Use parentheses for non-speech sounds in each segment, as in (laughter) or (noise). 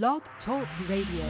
Blog Talk Radio.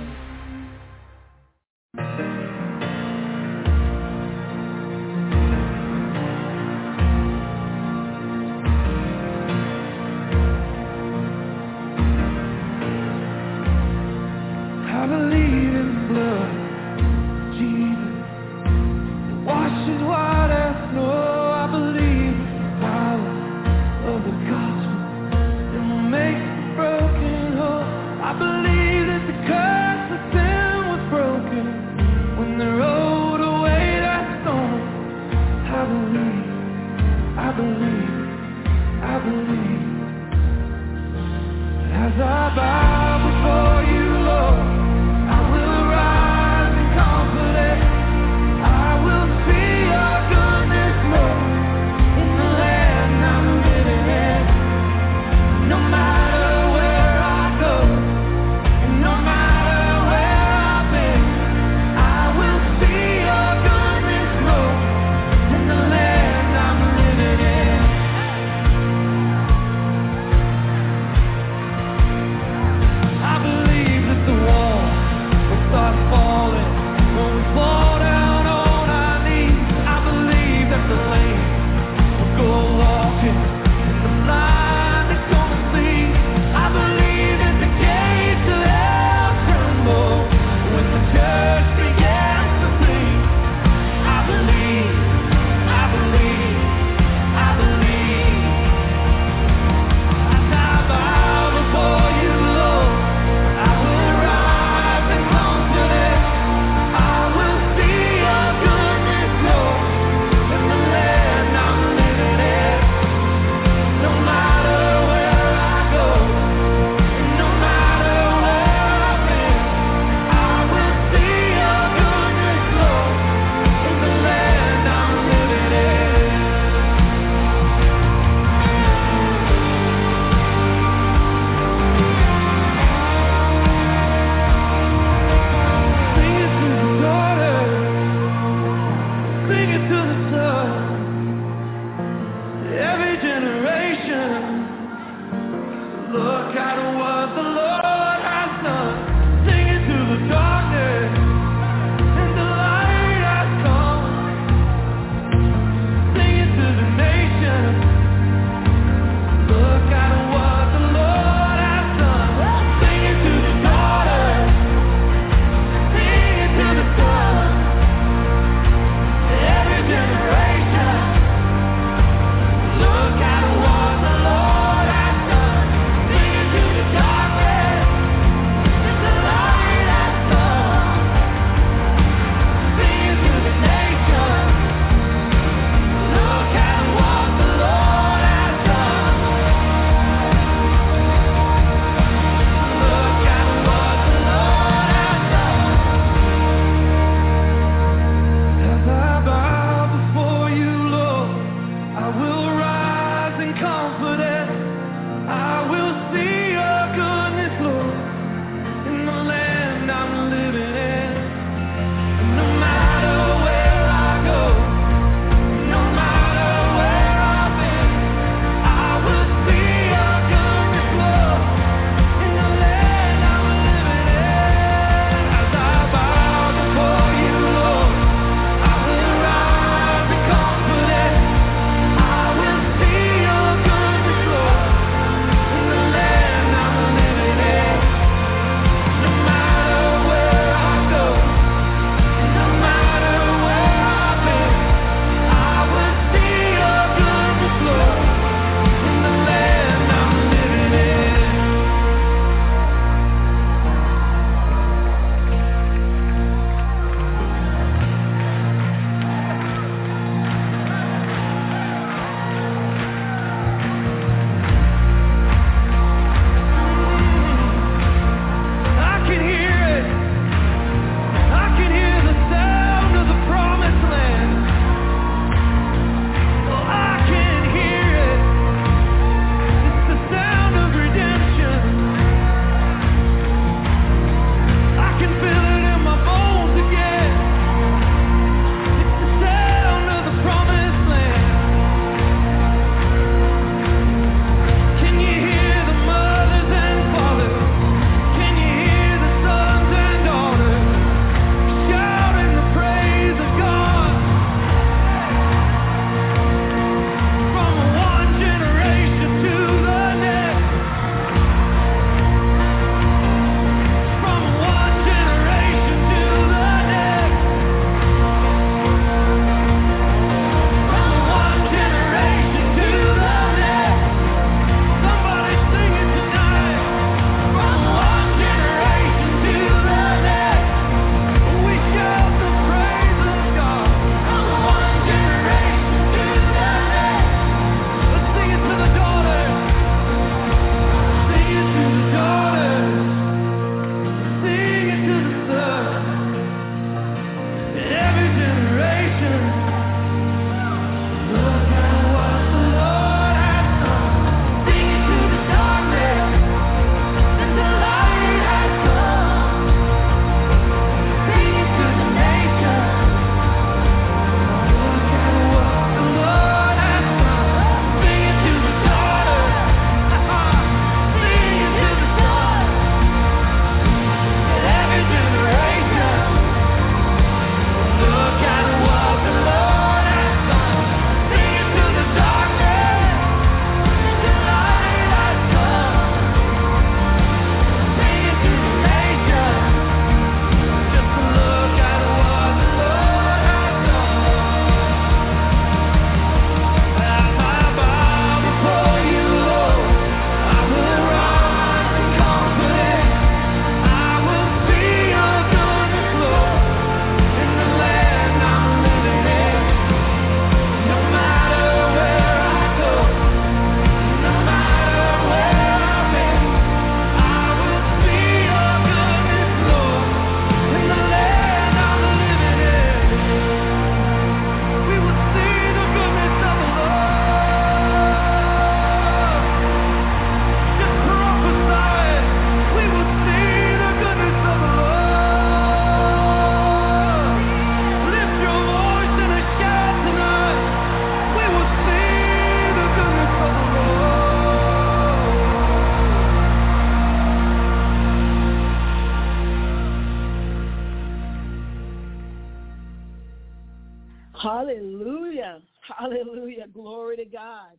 Hallelujah. Hallelujah. Glory to God.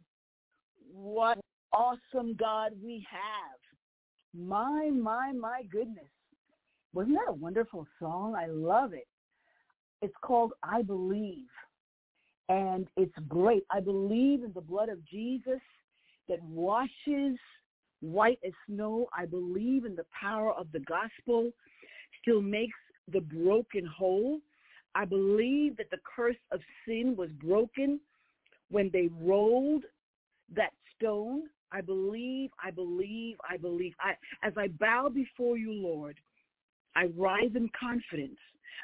What awesome God we have. My, my, my goodness. Wasn't that a wonderful song? I love it. It's called I Believe. And it's great. I believe in the blood of Jesus that washes white as snow. I believe in the power of the gospel, still makes the broken whole. I believe that the curse of sin was broken when they rolled that stone. I believe, I believe, I believe. I, as I bow before you, Lord, I rise in confidence.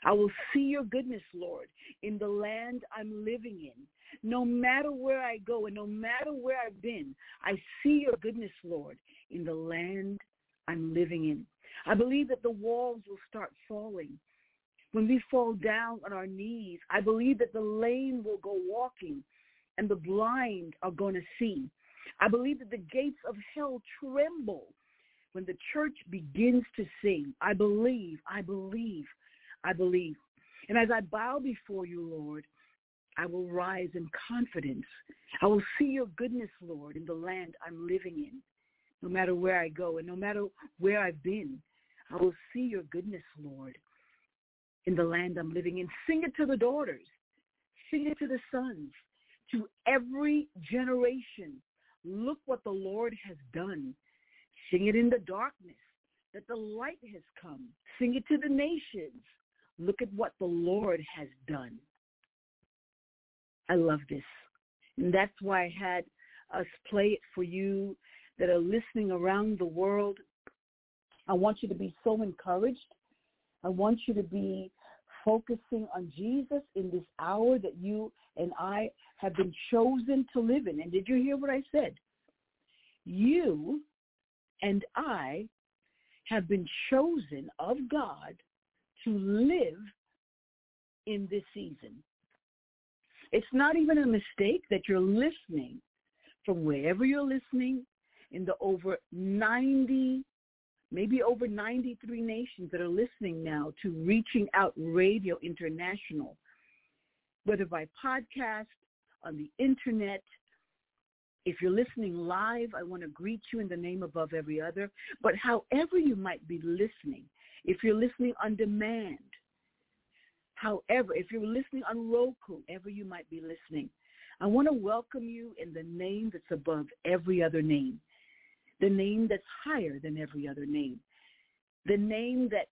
I will see your goodness, Lord, in the land I'm living in. No matter where I go and no matter where I've been, I see your goodness, Lord, in the land I'm living in. I believe that the walls will start falling. When we fall down on our knees, I believe that the lame will go walking and the blind are going to see. I believe that the gates of hell tremble when the church begins to sing. I believe, I believe, I believe. And as I bow before you, Lord, I will rise in confidence. I will see your goodness, Lord, in the land I'm living in, no matter where I go and no matter where I've been. I will see your goodness, Lord, in the land I'm living in. Sing it to the daughters. Sing it to the sons, to every generation. Look what the Lord has done. Sing it in the darkness that the light has come. Sing it to the nations. Look at what the Lord has done. I love this. And that's why I had us play it for you that are listening around the world. I want you to be so encouraged. I want you to be focusing on Jesus in this hour that you and I have been chosen to live in. And did you hear what I said? You and I have been chosen of God to live in this season. It's not even a mistake that you're listening from wherever you're listening in the over 90, maybe over 93 nations that are listening now to Reaching Out Radio International, whether by podcast, on the internet. If you're listening live, I want to greet you in the name above every other. But however you might be listening, if you're listening on demand, however, if you're listening on Roku, ever you might be listening, I want to welcome you in the name that's above every other name, the name that's higher than every other name, the name that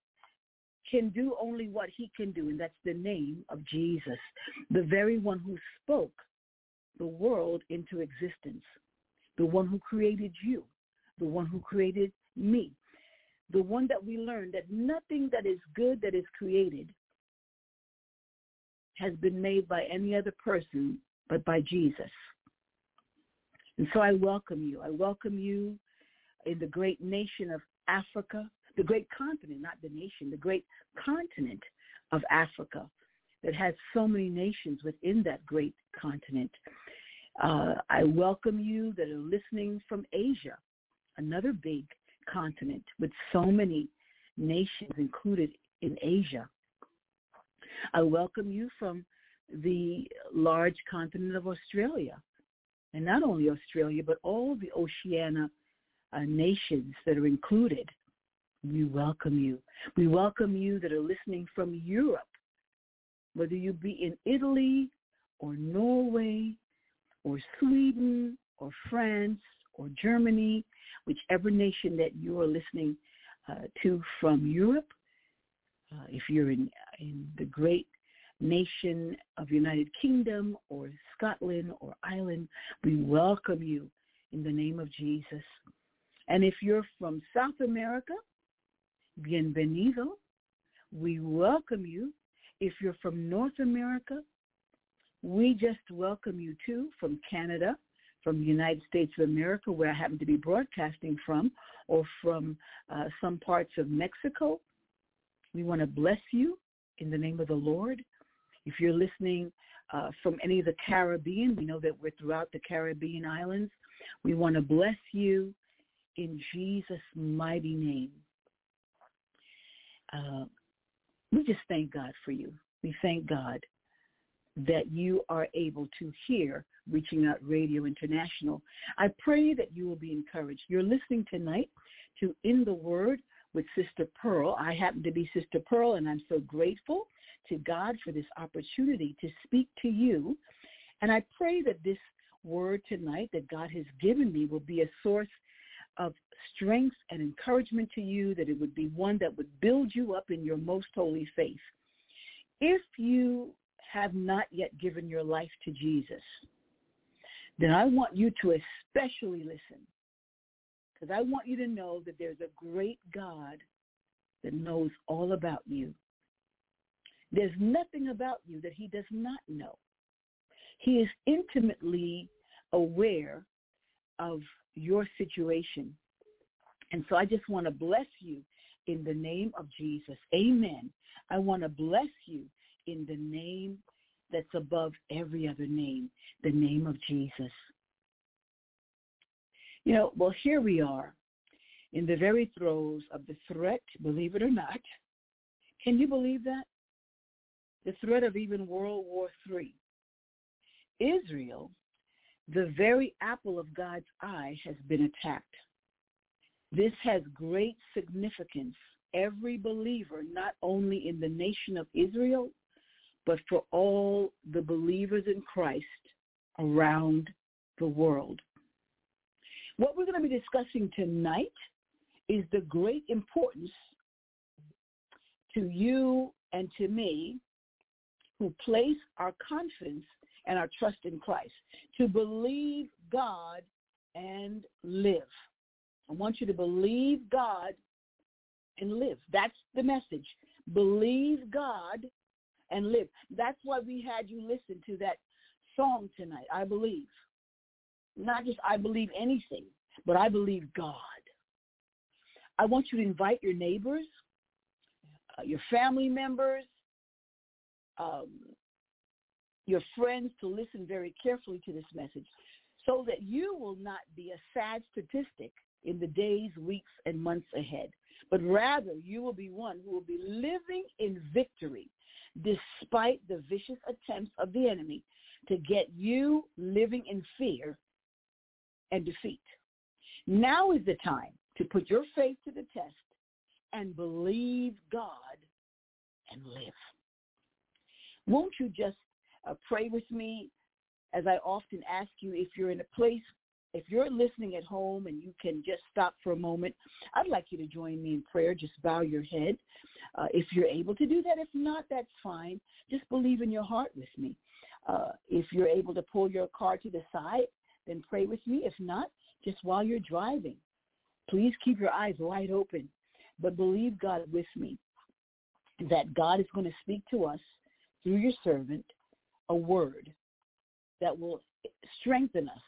can do only what he can do, and that's the name of Jesus, the very one who spoke the world into existence, the one who created you, the one who created me, the one that we learned that nothing that is good that is created has been made by any other person but by Jesus. And so I welcome you. I welcome you in the great nation of Africa, the great continent, not the nation, the great continent of Africa that has so many nations within that great continent. Uh, I welcome you that are listening from Asia, another big continent with so many nations included in Asia. I welcome you from the large continent of Australia, and not only Australia, but all the Oceania uh, nations that are included. We welcome you. We welcome you that are listening from Europe, whether you be in Italy or Norway or Sweden or France or Germany, whichever nation that you are listening uh, to from Europe. Uh, if you're in, in the great nation of United Kingdom or Scotland or Ireland, we welcome you in the name of Jesus. And if you're from South America, bienvenido. We welcome you. If you're from North America, we just welcome you too from Canada, from the United States of America, where I happen to be broadcasting from, or from uh, some parts of Mexico. We want to bless you in the name of the Lord. If you're listening uh, from any of the Caribbean, we know that we're throughout the Caribbean islands. We want to bless you in Jesus' mighty name. Uh, we just thank God for you. We thank God that you are able to hear Reaching Out Radio International. I pray that you will be encouraged. You're listening tonight to In the Word with Sister Pearl. I happen to be Sister Pearl, and I'm so grateful to God for this opportunity to speak to you. And I pray that this word tonight that God has given me will be a source of strength and encouragement to you, that it would be one that would build you up in your most holy faith. If you have not yet given your life to Jesus, then I want you to especially listen because I want you to know that there's a great God that knows all about you. There's nothing about you that he does not know. He is intimately aware of your situation. And so I just want to bless you in the name of Jesus. Amen. I want to bless you in the name that's above every other name, the name of Jesus. You know, well, here we are in the very throes of the threat, believe it or not. Can you believe that? The threat of even World War III. Israel, the very apple of God's eye, has been attacked. This has great significance. Every believer, not only in the nation of Israel, but for all the believers in Christ around the world. What we're going to be discussing tonight is the great importance to you and to me who place our confidence and our trust in Christ to believe God and live. I want you to believe God and live. That's the message. Believe God and live. That's why we had you listen to that song tonight, I believe. Not just I believe anything, but I believe God. I want you to invite your neighbors, uh, your family members, um, your friends to listen very carefully to this message so that you will not be a sad statistic in the days, weeks, and months ahead, but rather you will be one who will be living in victory despite the vicious attempts of the enemy to get you living in fear and defeat. Now is the time to put your faith to the test and believe God and live. Won't you just uh, pray with me as I often ask you if you're in a place, if you're listening at home and you can just stop for a moment, I'd like you to join me in prayer. Just bow your head uh, if you're able to do that. If not, that's fine. Just believe in your heart with me. Uh, if you're able to pull your car to the side, then pray with me. If not, just while you're driving, please keep your eyes wide open. But believe God with me that God is going to speak to us through your servant a word that will strengthen us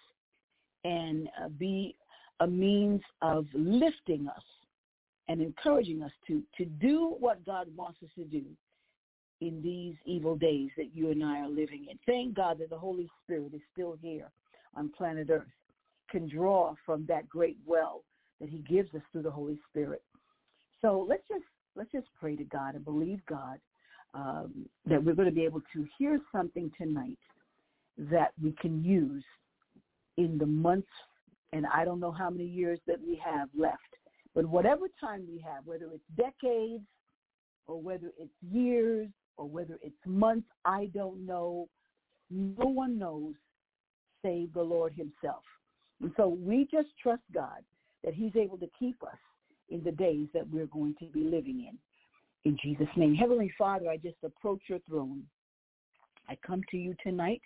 and uh, be a means of lifting us and encouraging us to, to do what God wants us to do in these evil days that you and I are living in. Thank God that the Holy Spirit is still here on planet Earth, can draw from that great well that he gives us through the Holy Spirit. So let's just let's just pray to God and believe God um, that we're going to be able to hear something tonight that we can use in the months and I don't know how many years that we have left. But whatever time we have, whether it's decades or whether it's years or whether it's months, I don't know. No one knows save the Lord himself. And so we just trust God that he's able to keep us in the days that we're going to be living in. In Jesus' name. Heavenly Father, I just approach your throne. I come to you tonight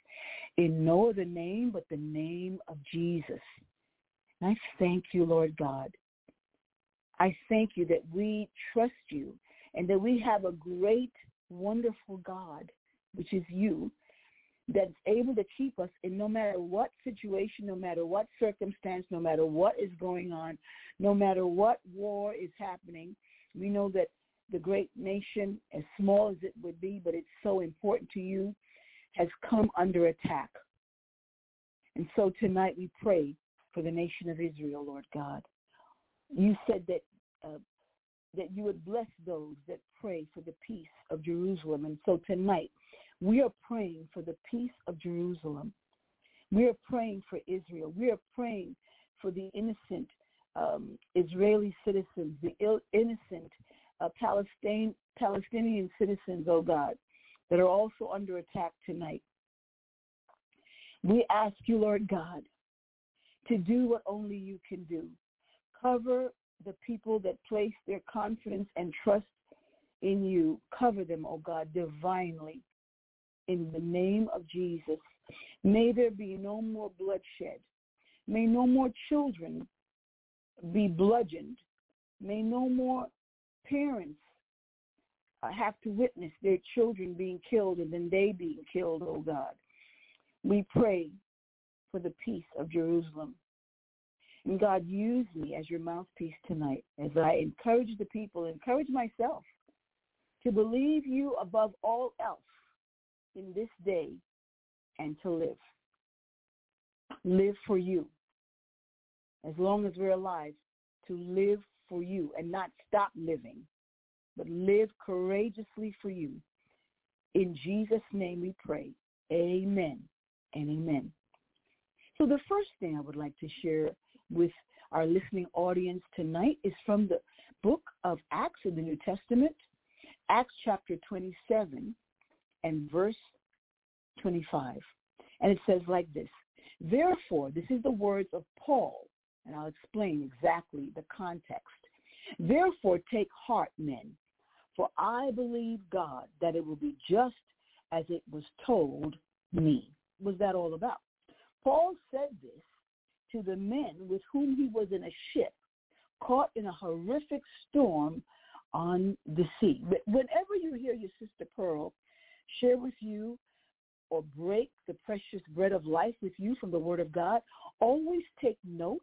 in no other name but the name of Jesus. And I thank you, Lord God. I thank you that we trust you and that we have a great, wonderful God, which is you, that's able to keep us in no matter what situation, no matter what circumstance, no matter what is going on, no matter what war is happening. We know that the great nation, as small as it would be, but it's so important to you, has come under attack. And so tonight we pray for the nation of Israel, Lord God. You said that uh, that you would bless those that pray for the peace of Jerusalem. And so tonight We are praying for the peace of Jerusalem. We are praying for Israel. We are praying for the innocent um, Israeli citizens, the Ill, innocent uh, Palestine, Palestinian citizens, oh God, that are also under attack tonight. We ask you, Lord God, to do what only you can do. Cover the people that place their confidence and trust in you. Cover them, oh God, divinely. In the name of Jesus. May there be no more bloodshed. May no more children be bludgeoned. May no more parents uh, have to witness their children being killed and then they being killed, oh God. We pray for the peace of Jerusalem. And God, use me as your mouthpiece tonight as I encourage the people, encourage myself to believe you above all else in this day and to live. Live for you. As long as we're alive, to live for you and not stop living, but live courageously for you. In Jesus' name we pray. Amen and amen. So the first thing I would like to share with our listening audience tonight is from the book of Acts in the New Testament, Acts chapter 27 and verse 25. And it says like this, Therefore, this is the words of Paul, and I'll explain exactly the context. Therefore, take heart, men, for I believe God that it will be just as it was told me. Was that all about? Paul said this to the men with whom he was in a ship, caught in a horrific storm on the sea. Whenever you hear your sister Pearl share with you or break the precious bread of life with you from the Word of God, always take note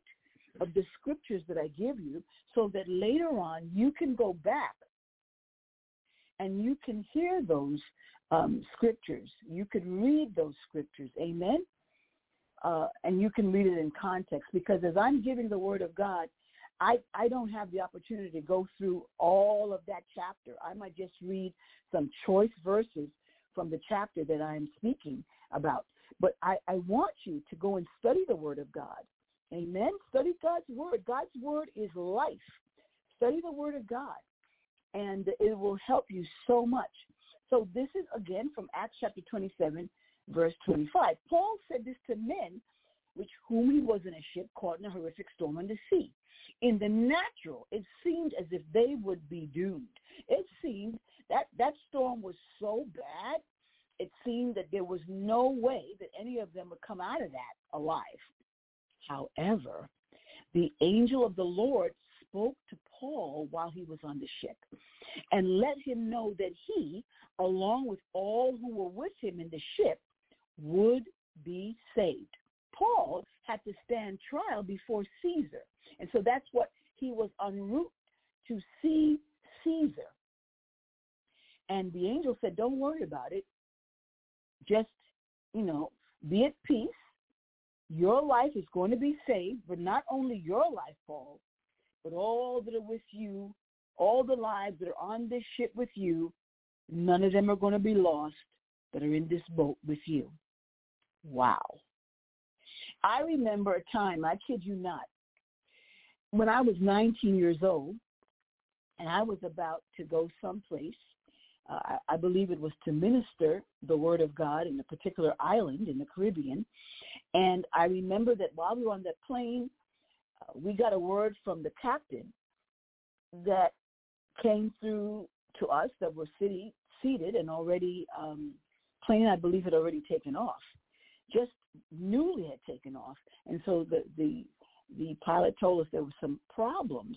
of the scriptures that I give you so that later on you can go back and you can hear those um, scriptures. You can read those scriptures. Amen? uh, and you can read it in context because as I'm giving the word of God, I, I don't have the opportunity to go through all of that chapter. I might just read some choice verses from the chapter that I'm speaking about. But I, I want you to go and study the word of God. Amen. Study God's word. God's word is life. Study the word of God and it will help you so much. So this is again from Acts chapter 27, verse 25. Paul said this to men which whom he was in a ship caught in a horrific storm on the sea. In the natural, it seemed as if they would be doomed. It seemed that that storm was so bad, it seemed that there was no way that any of them would come out of that alive. However, the angel of the Lord spoke to Paul while he was on the ship and let him know that he, along with all who were with him in the ship, would be saved. Paul had to stand trial before Caesar. And so that's what he was en route to see Caesar. And the angel said, don't worry about it. Just, you know, be at peace. Your life is going to be saved, but not only your life, Paul, but all that are with you, all the lives that are on this ship with you, none of them are going to be lost that are in this boat with you. Wow. I remember a time, I kid you not, when I was 19 years old, and I was about to go someplace. Uh, I, I believe it was to minister the word of God in a particular island in the Caribbean. And I remember that while we were on that plane, uh, we got a word from the captain that came through to us that were city, seated and already, um, plane I believe had already taken off just newly had taken off, and so the the the pilot told us there were some problems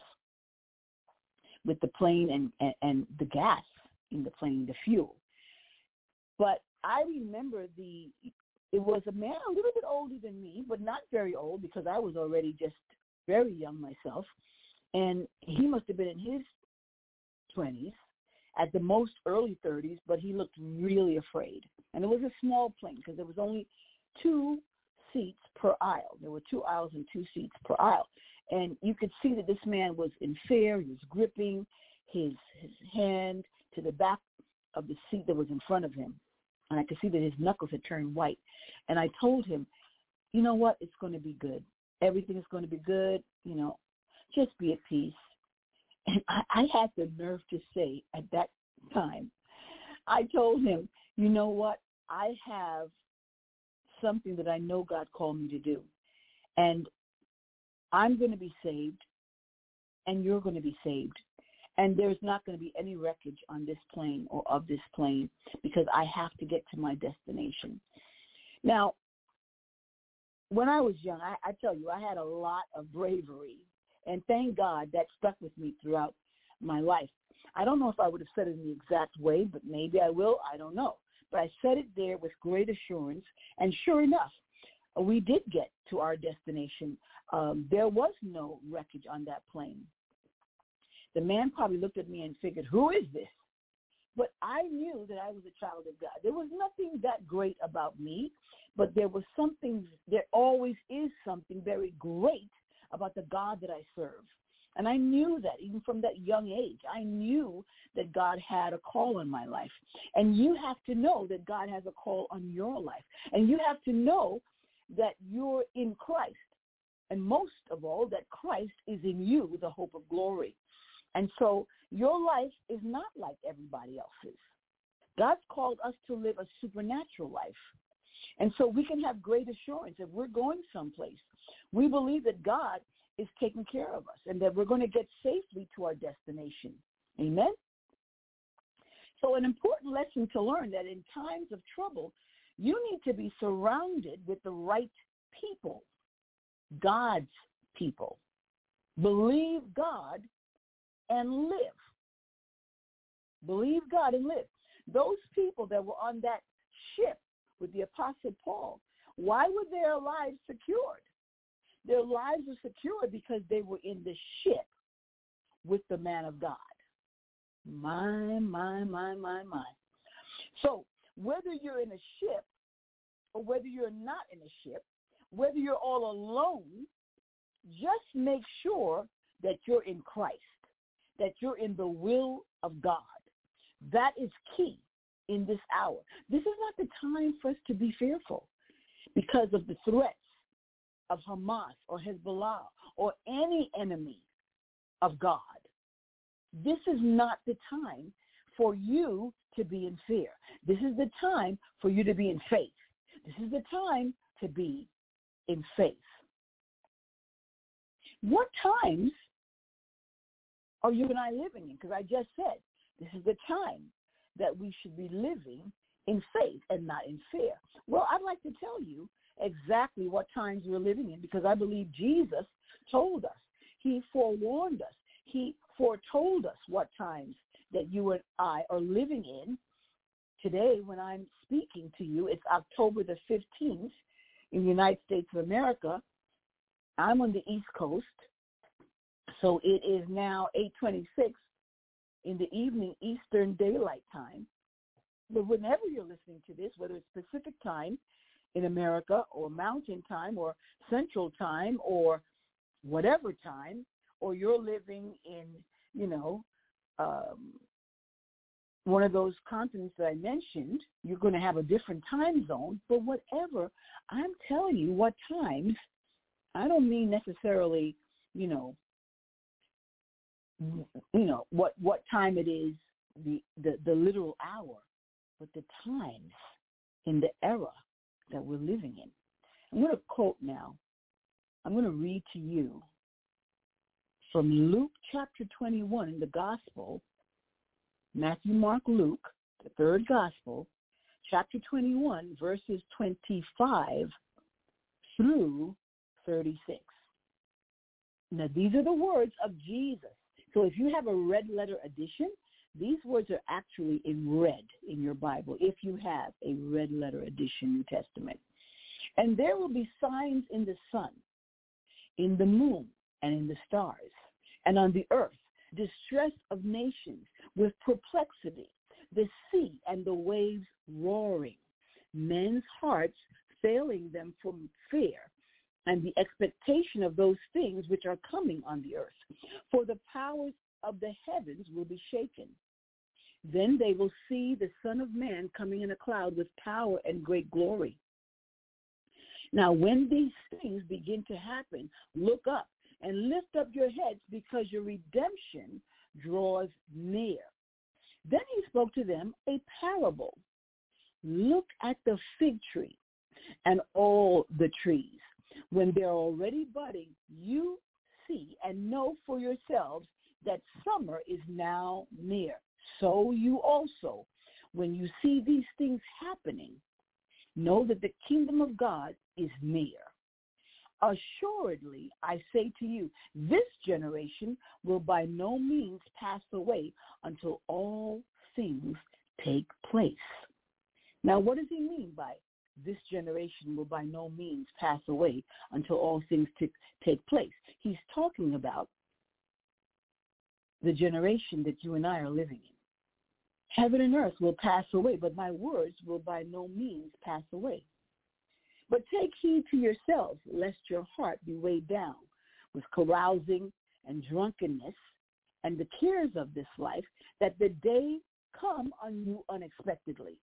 with the plane and, and, and the gas in the plane, the fuel. But I remember the it was a man a little bit older than me, but not very old because I was already just very young myself, and he must have been in his twenties, at the most early 30s, but he looked really afraid. And it was a small plane because there was only two seats per aisle. There were two aisles and two seats per aisle. And you could see that this man was in fear. He was gripping his, his hand to the back of the seat that was in front of him. And I could see that his knuckles had turned white. And I told him, you know what? It's going to be good. Everything is going to be good. You know, just be at peace. And I, I had the nerve to say at that time, I told him, you know what? I have something that I know God called me to do. And I'm going to be saved and you're going to be saved. And there's not going to be any wreckage on this plane or of this plane because I have to get to my destination. Now, when I was young, I, I tell you, I had a lot of bravery. And thank God that stuck with me throughout my life. I don't know if I would have said it in the exact way, but maybe I will. I don't know. But I said it there with great assurance. And sure enough, we did get to our destination. Um, there was no wreckage on that plane. The man probably looked at me and figured, who is this? But I knew that I was a child of God. There was nothing that great about me, but there was something, there always is something very great about the God that I serve. And I knew that even from that young age. I knew that God had a call on my life. And you have to know that God has a call on your life. And you have to know that you're in Christ. And most of all, that Christ is in you, the hope of glory. And so your life is not like everybody else's. God's called us to live a supernatural life. And so we can have great assurance if we're going someplace. We believe that God is taking care of us and that we're going to get safely to our destination. Amen? So an important lesson to learn that in times of trouble, you need to be surrounded with the right people, God's people. Believe God and live. Believe God and live. Those people that were on that ship with the Apostle Paul, why were their lives secured? Their lives were secured because they were in the ship with the man of God. My, my, my, my, my. So whether you're in a ship or whether you're not in a ship, whether you're all alone, just make sure that you're in Christ, that you're in the will of God. That is key in this hour. This is not the time for us to be fearful because of the threats of Hamas or Hezbollah or any enemy of God. This is not the time for you to be in fear. This is the time for you to be in faith. This is the time to be in faith. What times are you and I living in? Because I just said this is the time that we should be living in faith and not in fear. Well, I'd like to tell you exactly what times we're living in because I believe Jesus told us. He forewarned us. He foretold us what times that you and I are living in. Today, when I'm speaking to you, it's October the 15th in the United States of America. I'm on the East Coast, so it is now 826 in the evening Eastern Daylight Time. But whenever you're listening to this, whether it's Pacific Time in America or Mountain Time or Central Time or whatever time, or you're living in, you know, um, one of those continents that I mentioned, you're going to have a different time zone. But whatever, I'm telling you what times. I don't mean necessarily, you know, you know what what time it is, the the, the literal hour, but the times in the era that we're living in. I'm going to quote now. I'm going to read to you from Luke chapter 21 in the Gospel, Matthew, Mark, Luke, the third Gospel, chapter 21, verses 25 through 36. Now, these are the words of Jesus. So if you have a red letter edition, these words are actually in red in your Bible if you have a red letter edition New Testament. And there will be signs in the sun, in the moon, and in the stars, and on the earth, distress of nations with perplexity, the sea and the waves roaring, men's hearts failing them from fear and the expectation of those things which are coming on the earth. For the powers of the heavens will be shaken. Then they will see the Son of Man coming in a cloud with power and great glory. Now, when these things begin to happen, look up and lift up your heads because your redemption draws near. Then he spoke to them a parable. Look at the fig tree and all the trees. When they're already budding, you see and know for yourselves that summer is now near. So you also, when you see these things happening, know that the kingdom of God is near. Assuredly, I say to you, this generation will by no means pass away until all things take place. Now, what does he mean by this generation will by no means pass away until all things t- take place? He's talking about the generation that you and I are living in. Heaven and earth will pass away, but my words will by no means pass away. But take heed to yourselves, lest your heart be weighed down with carousing and drunkenness and the cares of this life, that the day come on you unexpectedly.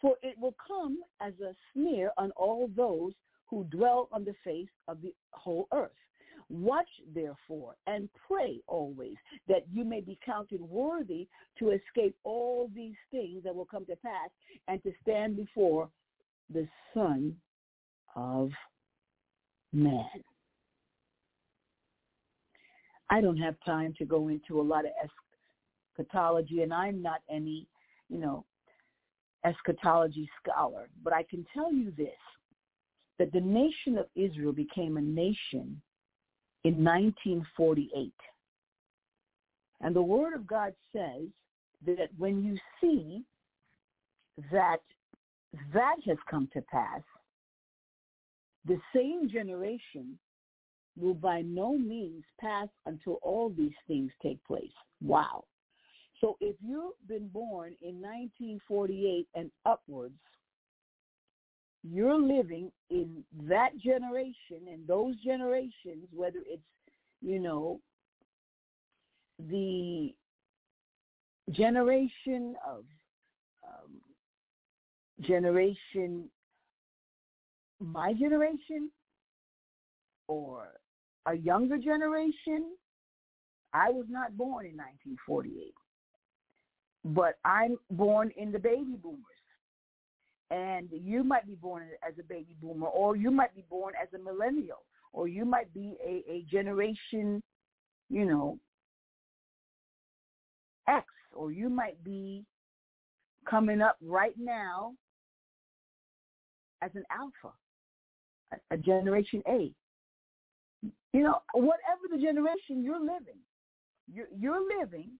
For it will come as a sneer on all those who dwell on the face of the whole earth. Watch therefore and pray always that you may be counted worthy to escape all these things that will come to pass and to stand before the Son of Man. I don't have time to go into a lot of eschatology, and I'm not any, you know, eschatology scholar, but I can tell you this, that the nation of Israel became a nation in 1948. And the Word of God says that when you see that that has come to pass, the same generation will by no means pass until all these things take place. Wow. So if you've been born in 1948 and upwards, you're living in that generation and those generations, whether it's, you know, the generation of um, generation, my generation, or a younger generation. I was not born in 1948, but I'm born in the baby boomers. And you might be born as a baby boomer or you might be born as a millennial or you might be a, a generation you know x or you might be coming up right now as an alpha a, a generation a. You know whatever the generation you're living you're, you're living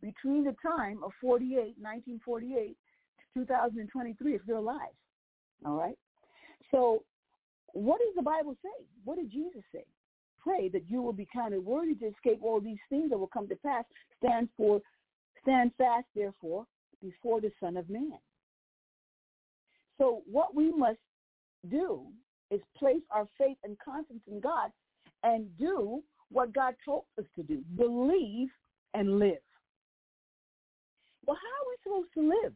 between the time of 48 1948 to 2023 if you're alive. All right? So what does the Bible say? What did Jesus say? Pray that you will be counted worthy to escape all these things that will come to pass. Stand for stand fast, therefore, before the Son of Man. So what we must do is place our faith and confidence in God and do what God told us to do. Believe and live. Well, how are we supposed to live?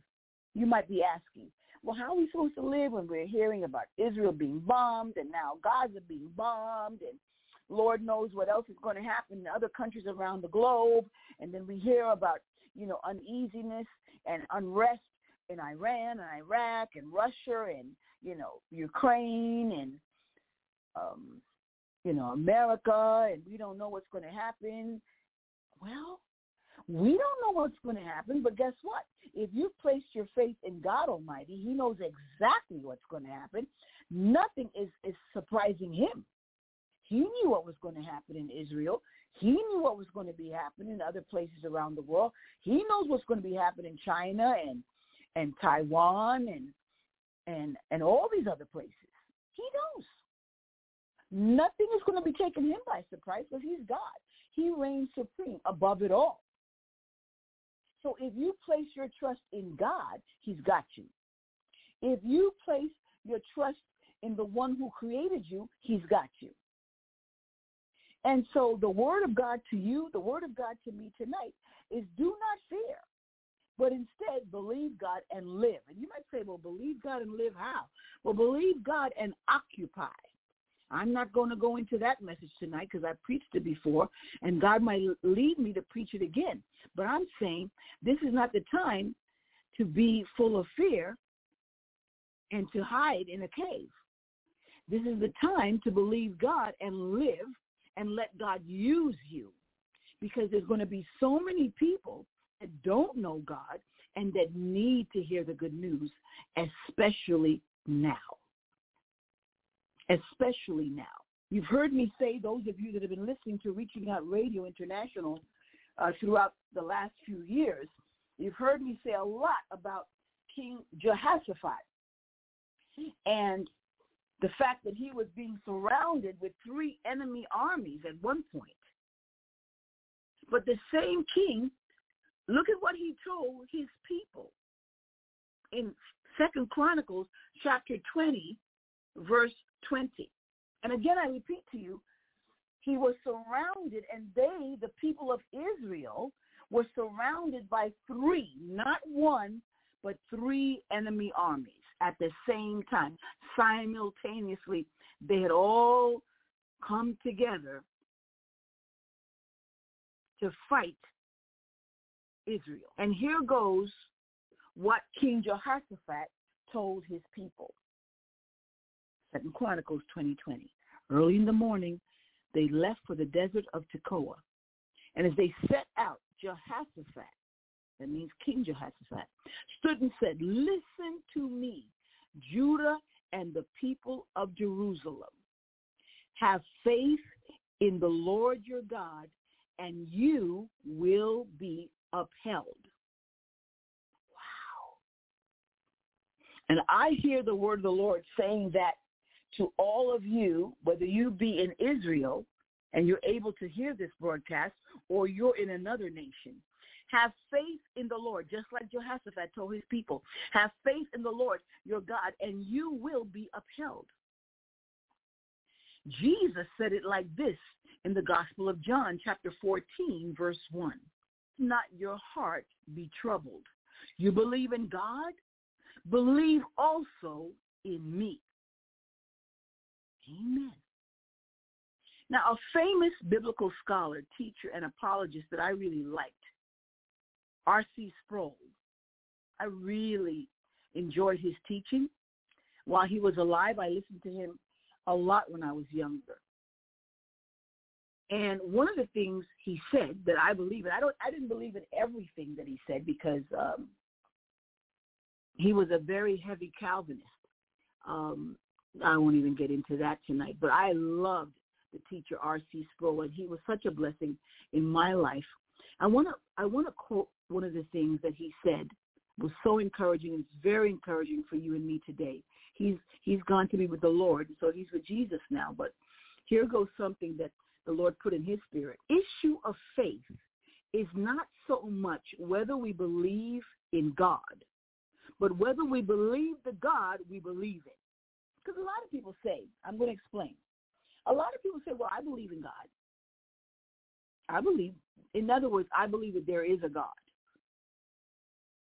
You might be asking, well, how are we supposed to live when we're hearing about Israel being bombed and now Gaza being bombed and Lord knows what else is going to happen in other countries around the globe. And then we hear about, you know, uneasiness and unrest in Iran and Iraq and Russia and, you know, Ukraine and, um, you know, America and we don't know what's going to happen. Well, we don't know what's going to happen, but guess what? If you've placed your faith in God Almighty, he knows exactly what's going to happen. Nothing is, is surprising him. He knew what was going to happen in Israel. He knew what was going to be happening in other places around the world. He knows what's going to be happening in China and and Taiwan and and and all these other places. He knows. Nothing is going to be taken him by surprise because he's God. He reigns supreme above it all. So if you place your trust in God, he's got you. If you place your trust in the one who created you, he's got you. And so the word of God to you, the word of God to me tonight is do not fear, but instead believe God and live. And you might say, well, believe God and live how? Well, believe God and occupy. I'm not going to go into that message tonight because I preached it before, and God might lead me to preach it again. But I'm saying this is not the time to be full of fear and to hide in a cave. This is the time to believe God and live and let God use you because there's going to be so many people that don't know God and that need to hear the good news, especially now especially now. You've heard me say, those of you that have been listening to Reaching Out Radio International uh, throughout the last few years, you've heard me say a lot about King Jehoshaphat and the fact that he was being surrounded with three enemy armies at one point. But the same king, look at what he told his people in Second Chronicles chapter 20, verse 20. And again, I repeat to you, he was surrounded, and they, the people of Israel, were surrounded by three, not one, but three enemy armies at the same time. Simultaneously, they had all come together to fight Israel. And here goes what King Jehoshaphat told his people. Second Chronicles 2020. Early in the morning, they left for the desert of Tekoa. And as they set out, Jehoshaphat, that means King Jehoshaphat, stood and said, listen to me, Judah and the people of Jerusalem. Have faith in the Lord your God, and you will be upheld. Wow. And I hear the word of the Lord saying that to all of you, whether you be in Israel and you're able to hear this broadcast or you're in another nation. Have faith in the Lord, just like Jehoshaphat told his people. Have faith in the Lord, your God, and you will be upheld. Jesus said it like this in the Gospel of John, chapter 14, verse 1. Not your heart be troubled. You believe in God? Believe also in me. Amen. Now, a famous biblical scholar, teacher, and apologist that I really liked, R.C. Sproul. I really enjoyed his teaching. While he was alive, I listened to him a lot when I was younger. And one of the things he said that I believe, in, I don't, I didn't believe in everything that he said because um, he was a very heavy Calvinist. Um, I won't even get into that tonight, but I loved the teacher R.C. Sproul, and he was such a blessing in my life. I want to I want to quote one of the things that he said was so encouraging. It's very encouraging for you and me today. He's he's gone to be with the Lord, so he's with Jesus now. But here goes something that the Lord put in his spirit. Issue of faith is not so much whether we believe in God, but whether we believe the God we believe in. Because a lot of people say, I'm going to explain. A lot of people say, well, I believe in God. I believe, in other words, I believe that there is a God.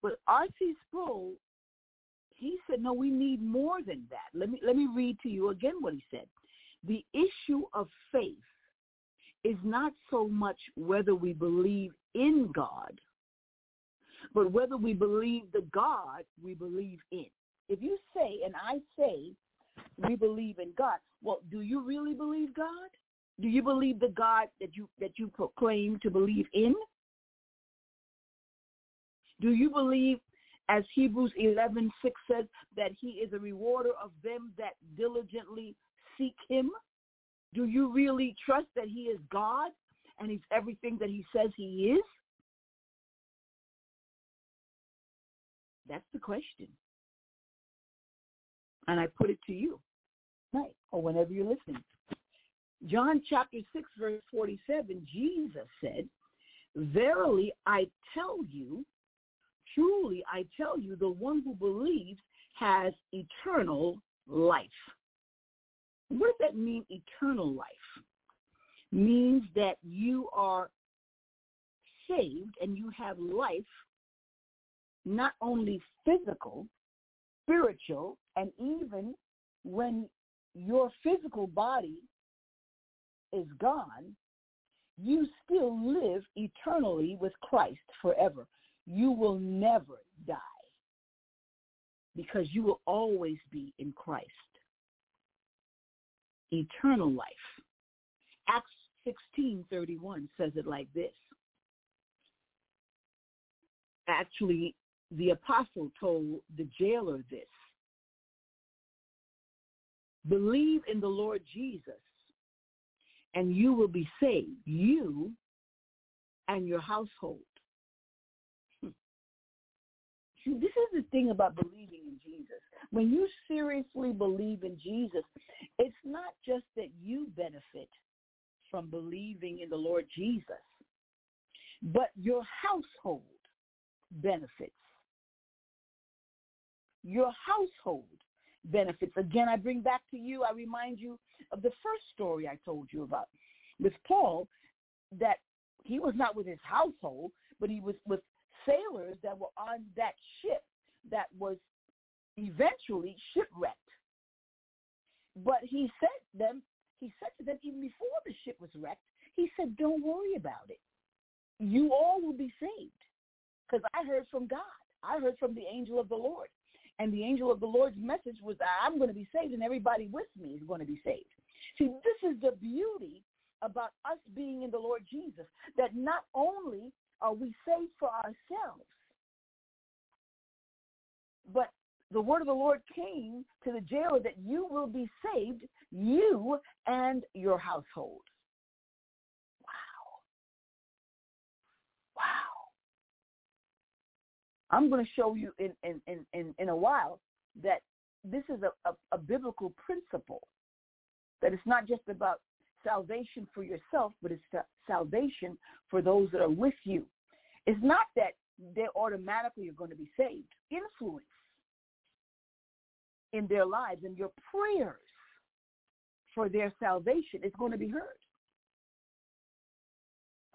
But R.C. Sproul, he said, no, we need more than that. Let me, let me read to you again what he said. The issue of faith is not so much whether we believe in God, but whether we believe the God we believe in. If you say, and I say, we believe in God. Well, do you really believe God? Do you believe the God that you that you proclaim to believe in? Do you believe, as Hebrews 11, 6 says, that he is a rewarder of them that diligently seek him? Do you really trust that he is God and he's everything that he says he is? That's the question. And I put it to you tonight or whenever you're listening. John chapter 6 verse 47, Jesus said, Verily I tell you, truly I tell you, the one who believes has eternal life. What does that mean, eternal life? Means that you are saved and you have life not only physical, spiritual, and even when your physical body is gone, you still live eternally with Christ forever. You will never die because you will always be in Christ. Eternal life. Acts 16:31 says it like this. Actually, the apostle told the jailer this. Believe in the Lord Jesus and you will be saved, you and your household. Hmm. See, this is the thing about believing in Jesus. When you seriously believe in Jesus, it's not just that you benefit from believing in the Lord Jesus, but your household benefits. Your household benefits. Again, I bring back to you, I remind you of the first story I told you about with Paul, that he was not with his household, but he was with sailors that were on that ship that was eventually shipwrecked. But he said them, he said to them even before the ship was wrecked, he said, don't worry about it. You all will be saved. Because I heard from God. I heard from the angel of the Lord. And the angel of the Lord's message was, I'm going to be saved and everybody with me is going to be saved. See, this is the beauty about us being in the Lord Jesus, that not only are we saved for ourselves, but the word of the Lord came to the jailer that you will be saved, you and your household. Wow. Wow. I'm going to show you in, in, in, in, a while that this is a, a, a biblical principle, that it's not just about salvation for yourself, but it's salvation for those that are with you. It's not that they automatically are going to be saved. Influence in their lives and your prayers for their salvation is going to be heard.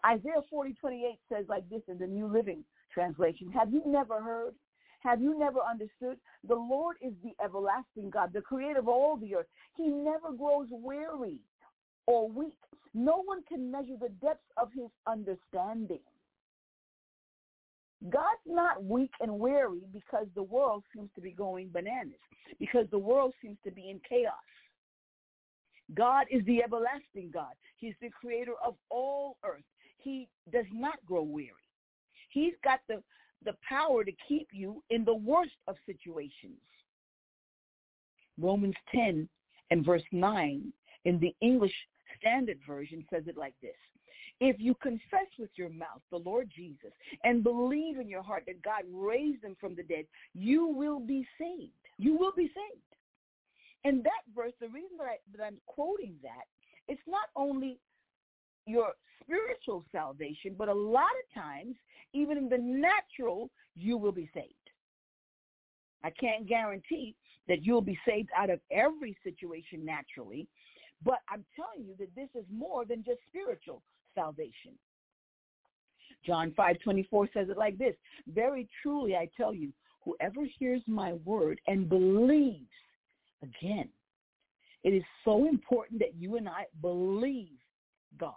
Isaiah 40, 28 says like this in the New Living Translation. Have you never heard? Have you never understood? The Lord is the everlasting God, the creator of all the earth. He never grows weary or weak. No one can measure the depths of his understanding. God's not weak and weary because the world seems to be going bananas, because the world seems to be in chaos. God is the everlasting God. He's the creator of all earth. He does not grow weary. He's got the, the power to keep you in the worst of situations. Romans 10 and verse 9 in the English Standard Version says it like this. If you confess with your mouth the Lord Jesus and believe in your heart that God raised him from the dead, you will be saved. You will be saved. And that verse, the reason that, I, that I'm quoting that, it's not only your spiritual salvation, but a lot of times, even in the natural, you will be saved. I can't guarantee that you'll be saved out of every situation naturally, but I'm telling you that this is more than just spiritual salvation. John 5:24 says it like this, "Very truly I tell you, whoever hears my word and believes, again, it is so important that you and I believe God.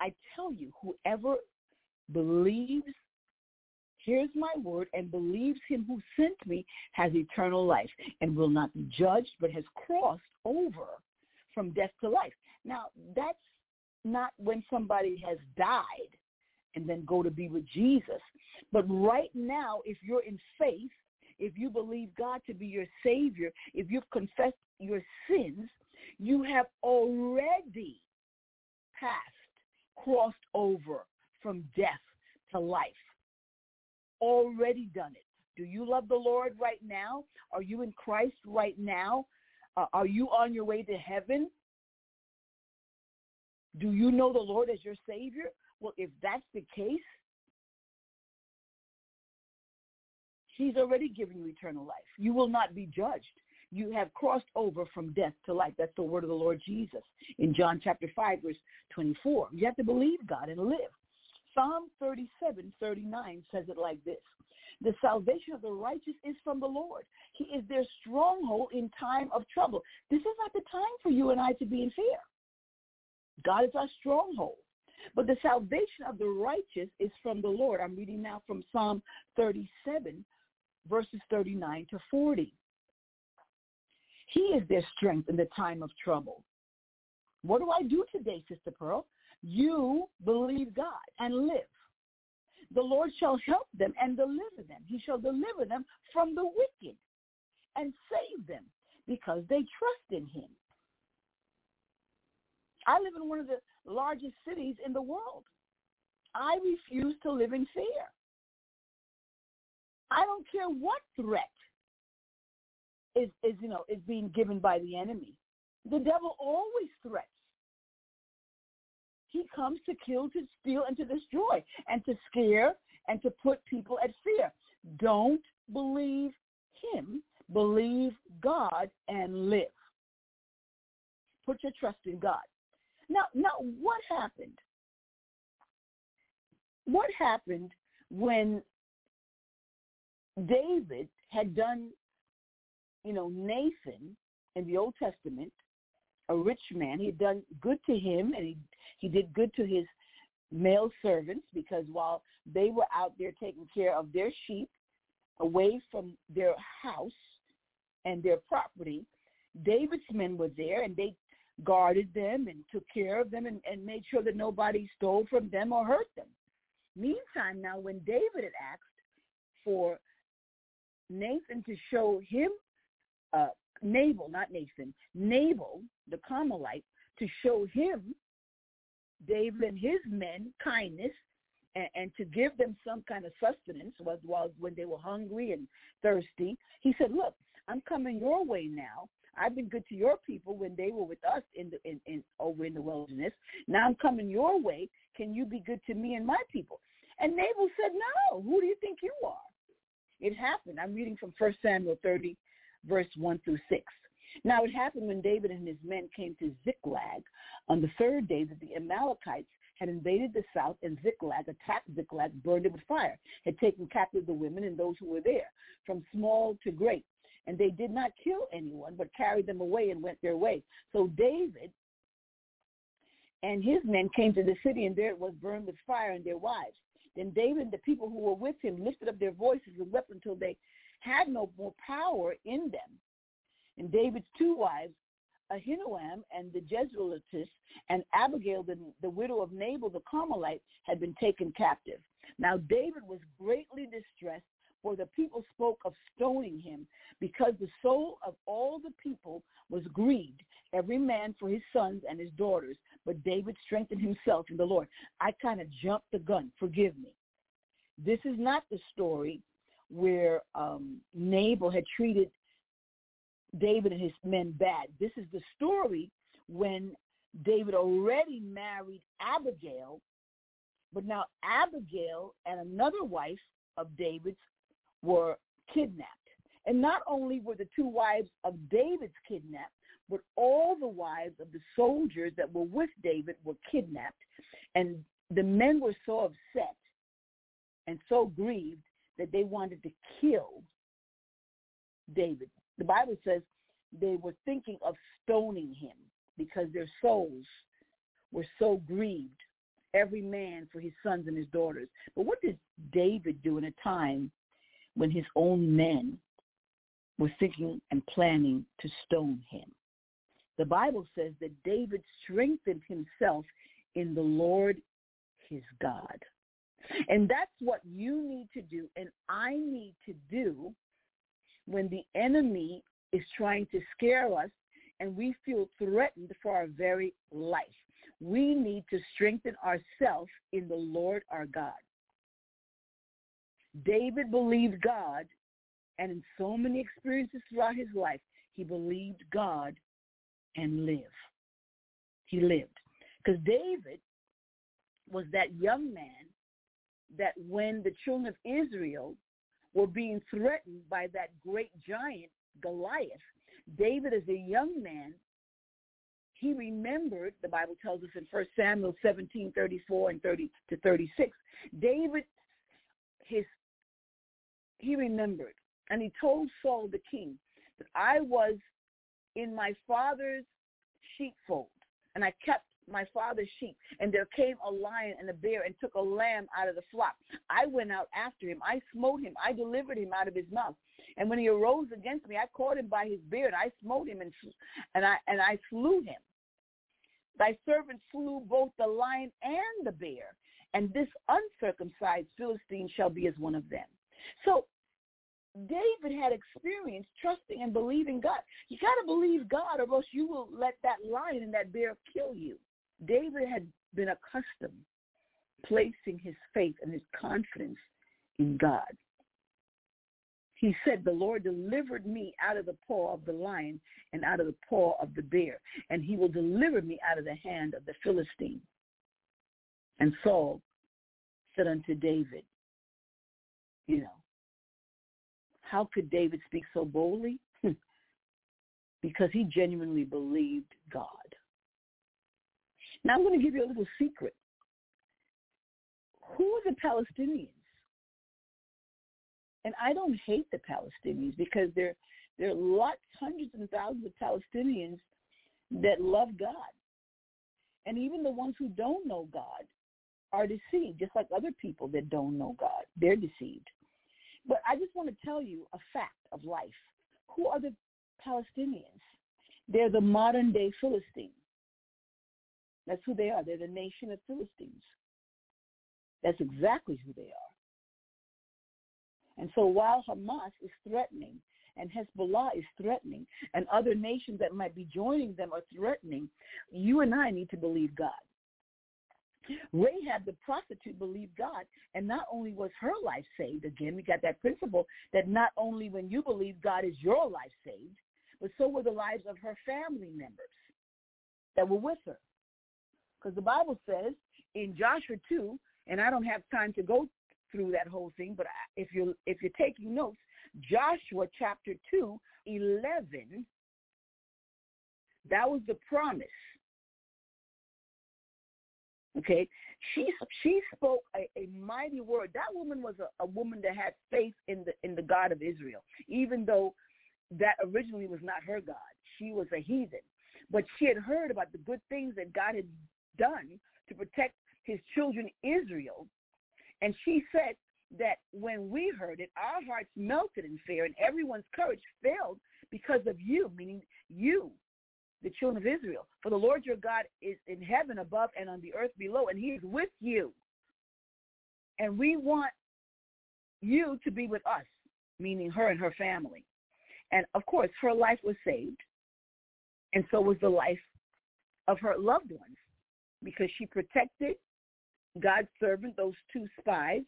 I tell you, whoever believes, hears my word, and believes him who sent me has eternal life and will not be judged, but has crossed over from death to life. Now, that's not when somebody has died and then go to be with Jesus. But right now, if you're in faith, if you believe God to be your Savior, if you've confessed your sins, you have already passed, crossed over from death to life. Already done it. Do you love the Lord right now? Are you in Christ right now? Uh, are you on your way to heaven? Do you know the Lord as your Savior? Well, if that's the case, He's already given you eternal life. You will not be judged. You have crossed over from death to life. That's the word of the Lord Jesus in John chapter 5, verse 24. You have to believe God and live. Psalm 37, 39 says it like this. The salvation of the righteous is from the Lord. He is their stronghold in time of trouble. This is not the time for you and I to be in fear. God is our stronghold. But the salvation of the righteous is from the Lord. I'm reading now from Psalm 37, verses 39 to 40. He is their strength in the time of trouble. What do I do today, Sister Pearl? You believe God and live. The Lord shall help them and deliver them. He shall deliver them from the wicked and save them because they trust in him. I live in one of the largest cities in the world. I refuse to live in fear. I don't care what threat is, is you know is being given by the enemy. The devil always threats. He comes to kill, to steal, and to destroy, and to scare, and to put people at fear. Don't believe him. Believe God and live. Put your trust in God. Now, now, what happened? What happened when David had done, you know, Nathan in the Old Testament, a rich man. He had done good to him, and he he did good to his male servants because while they were out there taking care of their sheep away from their house and their property, David's men were there, and they guarded them and took care of them and, and made sure that nobody stole from them or hurt them. Meantime, now when David had asked for Nathan to show him, uh, Nabal, not Nathan, Nabal, the Carmelite, to show him, David and his men, kindness and, and to give them some kind of sustenance was, was when they were hungry and thirsty. He said, look, I'm coming your way now. I've been good to your people when they were with us in the in, in over in the wilderness. Now I'm coming your way. Can you be good to me and my people? And Nabal said, No. Who do you think you are? It happened. I'm reading from 1 Samuel 30, verse 1 through 6. Now it happened when David and his men came to Ziklag on the third day that the Amalekites had invaded the south and Ziklag, attacked Ziklag, burned it with fire, had taken captive the women and those who were there, from small to great. And they did not kill anyone, but carried them away and went their way. So David and his men came to the city, and there it was burned with fire and their wives. Then David and the people who were with him lifted up their voices and wept until they had no more power in them. And David's two wives, Ahinoam and the Jezreelitess, and Abigail, the, the widow of Nabal the Carmelite, had been taken captive. Now David was greatly distressed, for the people spoke of stoning him, because the soul of all the people was grieved, every man for his sons and his daughters. But David strengthened himself in the Lord. I kind of jumped the gun. Forgive me. This is not the story where um, Nabal had treated David and his men bad. This is the story when David already married Abigail, but now Abigail and another wife of David's were kidnapped. And not only were the two wives of David's kidnapped, but all the wives of the soldiers that were with David were kidnapped. And the men were so upset and so grieved that they wanted to kill David. The Bible says they were thinking of stoning him because their souls were so grieved, every man for his sons and his daughters. But what did David do in a time when his own men were thinking and planning to stone him? The Bible says that David strengthened himself in the Lord his God. And that's what you need to do and I need to do when the enemy is trying to scare us and we feel threatened for our very life. We need to strengthen ourselves in the Lord our God. David believed God, and in so many experiences throughout his life, he believed God and lived. He lived. Because David was that young man that when the children of Israel were being threatened by that great giant, Goliath, David as a young man, he remembered, the Bible tells us in 1 Samuel 17, 34 and 30 to 36, David, his, he remembered, and he told Saul the king that I was in my father's sheepfold, and I kept my father's sheep, and there came a lion and a bear and took a lamb out of the flock. I went out after him. I smote him. I delivered him out of his mouth. And when he arose against me, I caught him by his beard. I smote him and and I and I slew him. Thy servant slew both the lion and the bear, and this uncircumcised Philistine shall be as one of them. So David had experience trusting and believing God. You got to believe God or else you will let that lion and that bear kill you. David had been accustomed placing his faith and his confidence in God. He said, the Lord delivered me out of the paw of the lion and out of the paw of the bear, and he will deliver me out of the hand of the Philistine. And Saul said unto David, you know, how could David speak so boldly? (laughs) because he genuinely believed God. Now I'm going to give you a little secret. Who are the Palestinians? And I don't hate the Palestinians because there there are lots, hundreds and thousands of Palestinians that love God. And even the ones who don't know God are deceived, just like other people that don't know God. They're deceived. But I just want to tell you a fact of life. Who are the Palestinians? They're the modern day Philistines. That's who they are. They're the nation of Philistines. That's exactly who they are. And so while Hamas is threatening and Hezbollah is threatening and other nations that might be joining them are threatening, you and I need to believe God. Rahab the prostitute believed God, and not only was her life saved, again, we got that principle that not only when you believe God is your life saved, but so were the lives of her family members that were with her. Because the Bible says in Joshua 2, and I don't have time to go through that whole thing, but if you're if you're taking notes, Joshua chapter 2, 11, that was the promise. Okay, she she spoke a, a mighty word. That woman was a, a woman that had faith in the in the God of Israel, even though that originally was not her God. She was a heathen, but she had heard about the good things that God had done to protect his children Israel and she said that when we heard it, our hearts melted in fear and everyone's courage failed because of you, meaning you, the children of Israel. For the Lord your God is in heaven above and on the earth below, and he is with you. And we want you to be with us, meaning her and her family. And of course, her life was saved, and so was the life of her loved ones because she protected God's servant, those two spies,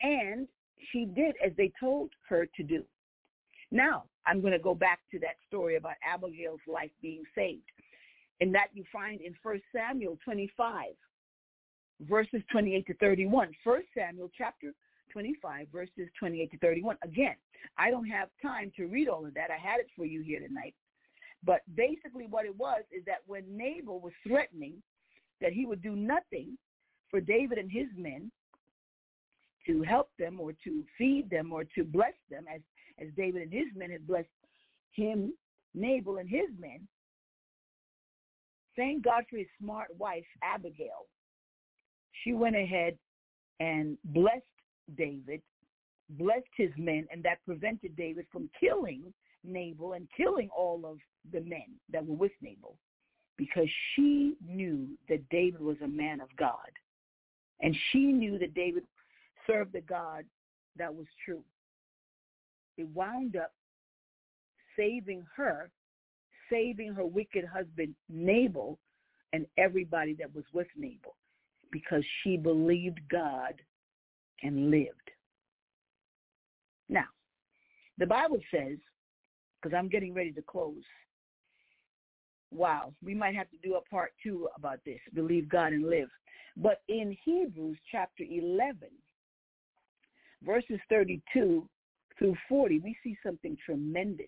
and she did as they told her to do. Now, I'm going to go back to that story about Abigail's life being saved. And that you find in 1 Samuel 25, verses 28 to 31. 1 Samuel chapter 25, verses 28 to 31. Again, I don't have time to read all of that. I had it for you here tonight. But basically what it was is that when Nabal was threatening that he would do nothing for David and his men to help them or to feed them or to bless them as, as David and his men had blessed him, Nabal and his men. Thank God for his smart wife, Abigail. She went ahead and blessed David, blessed his men, and that prevented David from killing Nabal and killing all of the men that were with Nabal because she knew that David was a man of God. And she knew that David served the God that was true. It wound up saving her, saving her wicked husband Nabal and everybody that was with Nabal because she believed God and lived. Now, the Bible says, because I'm getting ready to close, wow, we might have to do a part two about this, believe God and live. But in Hebrews chapter 11, verses 32 through 40, we see something tremendous.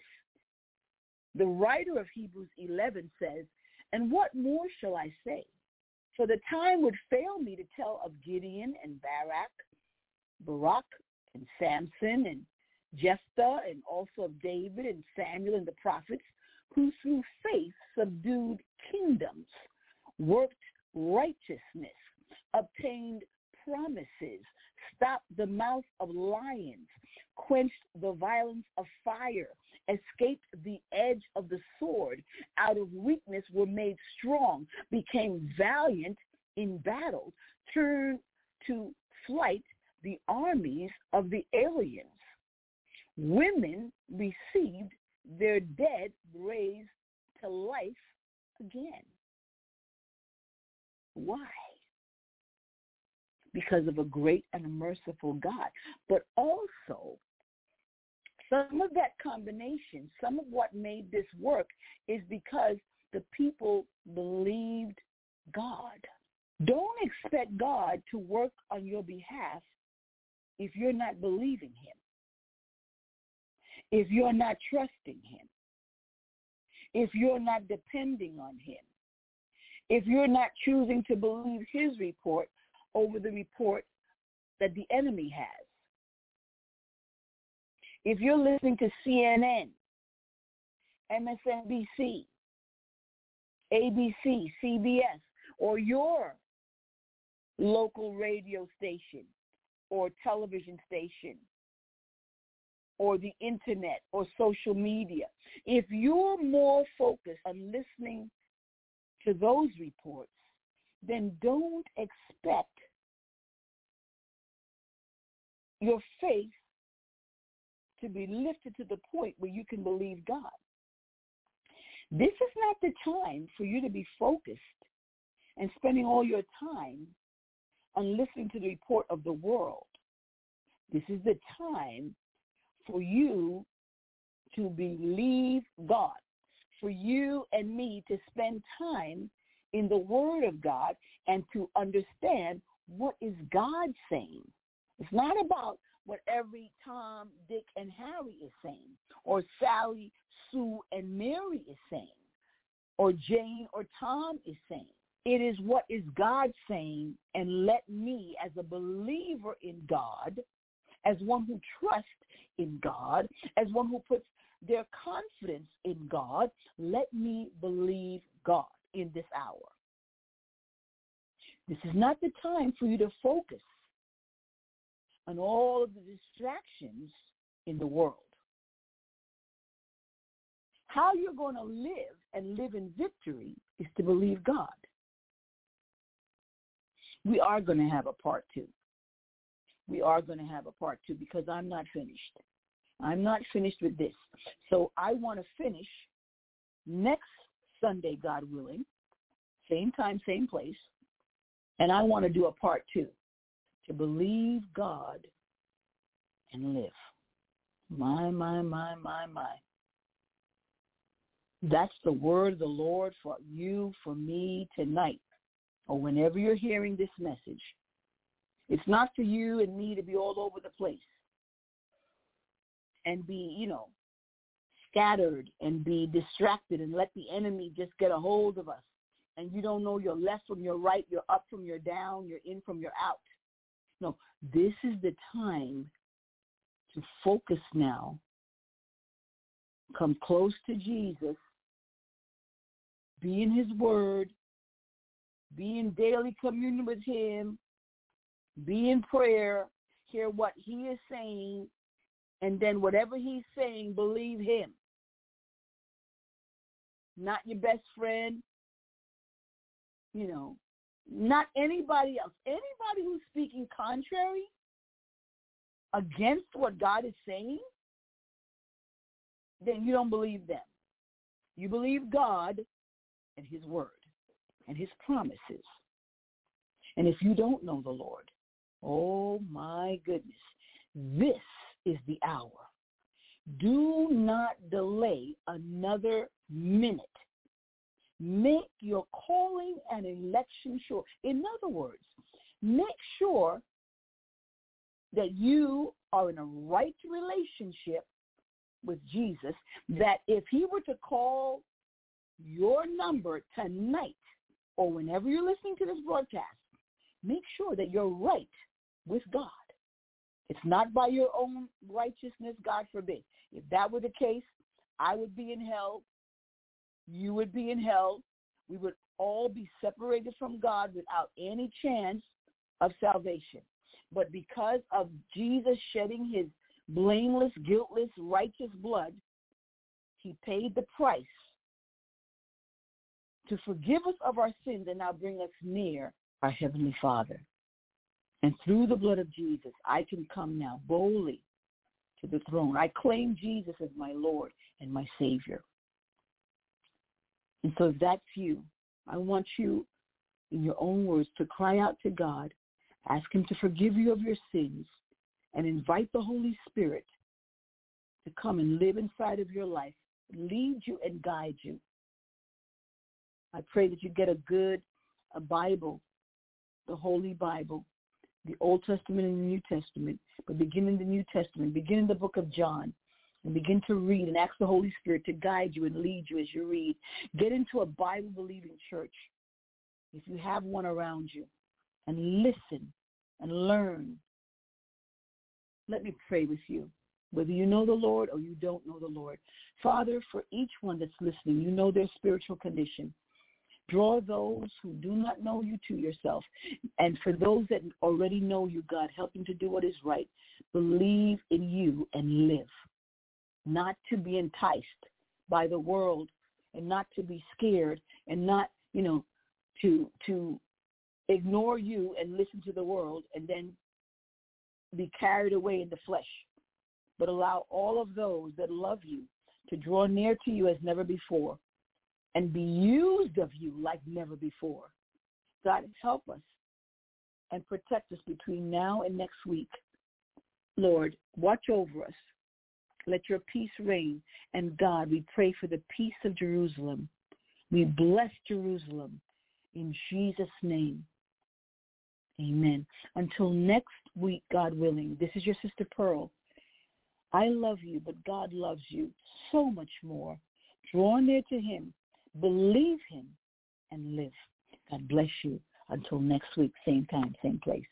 The writer of Hebrews 11 says, And what more shall I say? For the time would fail me to tell of Gideon and Barak, Barak and Samson and Jephthah and also of David and Samuel and the prophets who through faith subdued kingdoms, worked righteousness, obtained promises, stopped the mouth of lions, quenched the violence of fire, escaped the edge of the sword, out of weakness were made strong, became valiant in battle, turned to flight the armies of the aliens. Women received their dead raised to life again. Why? Because of a great and a merciful God. But also, some of that combination, some of what made this work is because the people believed God. Don't expect God to work on your behalf if you're not believing him if you're not trusting him, if you're not depending on him, if you're not choosing to believe his report over the report that the enemy has, if you're listening to CNN, MSNBC, ABC, CBS, or your local radio station or television station or the internet or social media, if you're more focused on listening to those reports, then don't expect your faith to be lifted to the point where you can believe God. This is not the time for you to be focused and spending all your time on listening to the report of the world. This is the time for you to believe God, for you and me to spend time in the Word of God and to understand what is God saying. It's not about what every Tom, Dick, and Harry is saying, or Sally, Sue, and Mary is saying, or Jane or Tom is saying. It is what is God saying, and let me, as a believer in God, as one who trusts in God, as one who puts their confidence in God, let me believe God in this hour. This is not the time for you to focus on all of the distractions in the world. How you're going to live and live in victory is to believe God. We are going to have a part two we are going to have a part two because I'm not finished. I'm not finished with this. So I want to finish next Sunday, God willing, same time, same place, and I want to do a part two to believe God and live. My, my, my, my, my. That's the word of the Lord for you, for me tonight, or whenever you're hearing this message. It's not for you and me to be all over the place and be, you know, scattered and be distracted and let the enemy just get a hold of us. And you don't know your left from your right, you're up from your down, you're in from your out. No, this is the time to focus now. Come close to Jesus. Be in his word. Be in daily communion with him be in prayer, hear what he is saying, and then whatever he's saying, believe him. Not your best friend, you know, not anybody else. Anybody who's speaking contrary against what God is saying, then you don't believe them. You believe God and his word and his promises. And if you don't know the Lord, Oh my goodness. This is the hour. Do not delay another minute. Make your calling and election sure. In other words, make sure that you are in a right relationship with Jesus, that if he were to call your number tonight or whenever you're listening to this broadcast, make sure that you're right with God. It's not by your own righteousness, God forbid. If that were the case, I would be in hell. You would be in hell. We would all be separated from God without any chance of salvation. But because of Jesus shedding his blameless, guiltless, righteous blood, he paid the price to forgive us of our sins and now bring us near our Heavenly Father. And through the blood of Jesus, I can come now boldly to the throne. I claim Jesus as my Lord and my Savior. And so if that's you, I want you, in your own words, to cry out to God, ask him to forgive you of your sins, and invite the Holy Spirit to come and live inside of your life, lead you and guide you. I pray that you get a good a Bible, the Holy Bible, the Old Testament and the New Testament, but begin in the New Testament, begin in the book of John, and begin to read and ask the Holy Spirit to guide you and lead you as you read. Get into a Bible-believing church, if you have one around you, and listen and learn. Let me pray with you whether you know the Lord or you don't know the Lord. Father, for each one that's listening, you know their spiritual condition. Draw those who do not know you to yourself. And for those that already know you, God, help them to do what is right. Believe in you and live. Not to be enticed by the world and not to be scared and not, you know, to to ignore you and listen to the world and then be carried away in the flesh. But allow all of those that love you to draw near to you as never before and be used of you like never before. God, help us and protect us between now and next week. Lord, watch over us. Let your peace reign. And God, we pray for the peace of Jerusalem. We bless Jerusalem in Jesus' name. Amen. Until next week, God willing, this is your sister Pearl. I love you, but God loves you so much more. Draw near to him Believe him and live. God bless you. Until next week, same time, same place.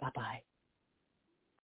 Bye-bye.